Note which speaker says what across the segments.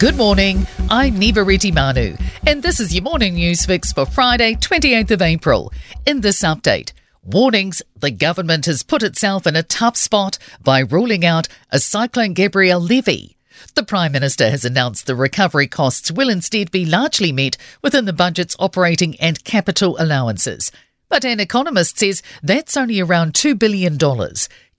Speaker 1: Good morning, I'm Niva Manu, and this is your morning news fix for Friday, 28th of April. In this update, warnings the government has put itself in a tough spot by ruling out a Cyclone Gabrielle levy. The Prime Minister has announced the recovery costs will instead be largely met within the budget's operating and capital allowances. But an economist says that's only around $2 billion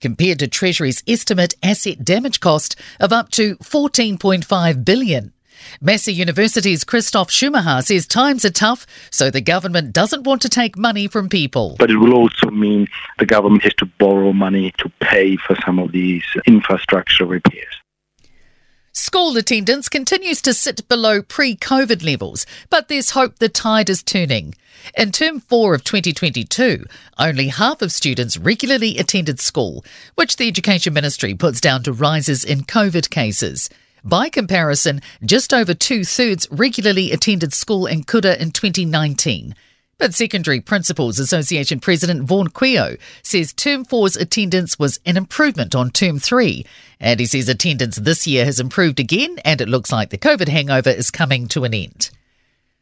Speaker 1: compared to Treasury's estimate asset damage cost of up to 14.5 billion. Massey University's Christoph Schumacher says times are tough, so the government doesn't want to take money from people.
Speaker 2: But it will also mean the government has to borrow money to pay for some of these infrastructure repairs.
Speaker 1: School attendance continues to sit below pre COVID levels, but there's hope the tide is turning. In term four of 2022, only half of students regularly attended school, which the Education Ministry puts down to rises in COVID cases. By comparison, just over two thirds regularly attended school in Kura in 2019. But Secondary Principals Association President Vaughan Couillault says Term 4's attendance was an improvement on Term 3. And he says attendance this year has improved again, and it looks like the COVID hangover is coming to an end.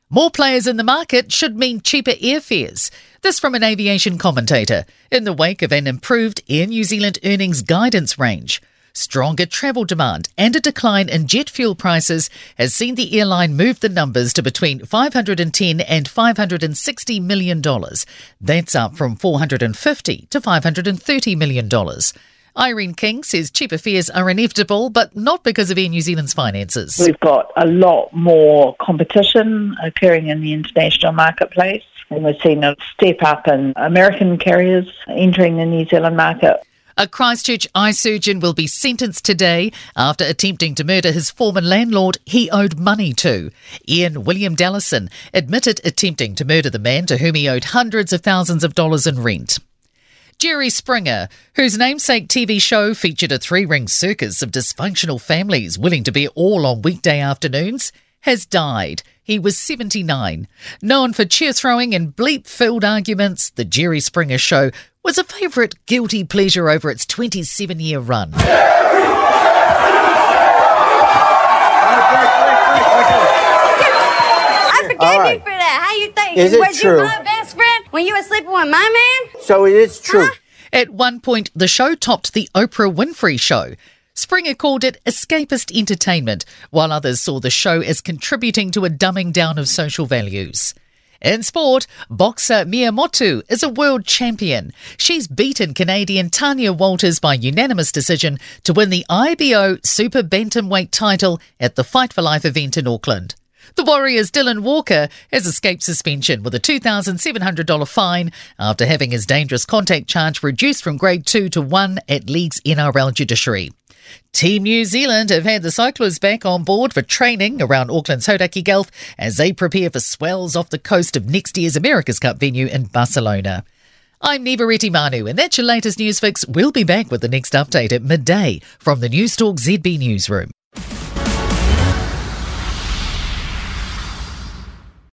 Speaker 1: More players in the market should mean cheaper airfares. This from an aviation commentator in the wake of an improved Air New Zealand earnings guidance range. Stronger travel demand and a decline in jet fuel prices has seen the airline move the numbers to between 510 and 560 million dollars. That's up from 450 to 530 million dollars. Irene King says cheaper fares are inevitable, but not because of Air New Zealand's finances.
Speaker 3: We've got a lot more competition occurring in the international marketplace, and we're seeing a step up in American carriers entering the New Zealand market.
Speaker 1: A Christchurch eye surgeon will be sentenced today after attempting to murder his former landlord he owed money to. Ian William Dallison admitted attempting to murder the man to whom he owed hundreds of thousands of dollars in rent. Jerry Springer, whose namesake TV show featured a three ring circus of dysfunctional families willing to be all on weekday afternoons, has died. He was 79. Known for cheer throwing and bleep filled arguments, The Jerry Springer Show was a favourite guilty pleasure over its 27 year run.
Speaker 4: I forgave
Speaker 5: right.
Speaker 4: you for that. How you think?
Speaker 5: Is it
Speaker 4: was
Speaker 5: true?
Speaker 4: you my best friend when you were sleeping with my man?
Speaker 5: So it is true.
Speaker 4: Huh?
Speaker 1: At one point, the show topped the Oprah Winfrey Show. Springer called it escapist entertainment, while others saw the show as contributing to a dumbing down of social values. In sport, boxer Mea Motu is a world champion. She's beaten Canadian Tanya Walters by unanimous decision to win the IBO Super Bantamweight title at the Fight for Life event in Auckland. The Warriors' Dylan Walker has escaped suspension with a $2,700 fine after having his dangerous contact charge reduced from grade 2 to 1 at League's NRL judiciary. Team New Zealand have had the cyclists back on board for training around Auckland's Hauraki Gulf as they prepare for swells off the coast of next year's America's Cup venue in Barcelona. I'm Niva Manu, and that's your latest news fix. We'll be back with the next update at midday from the Newstalk ZB Newsroom.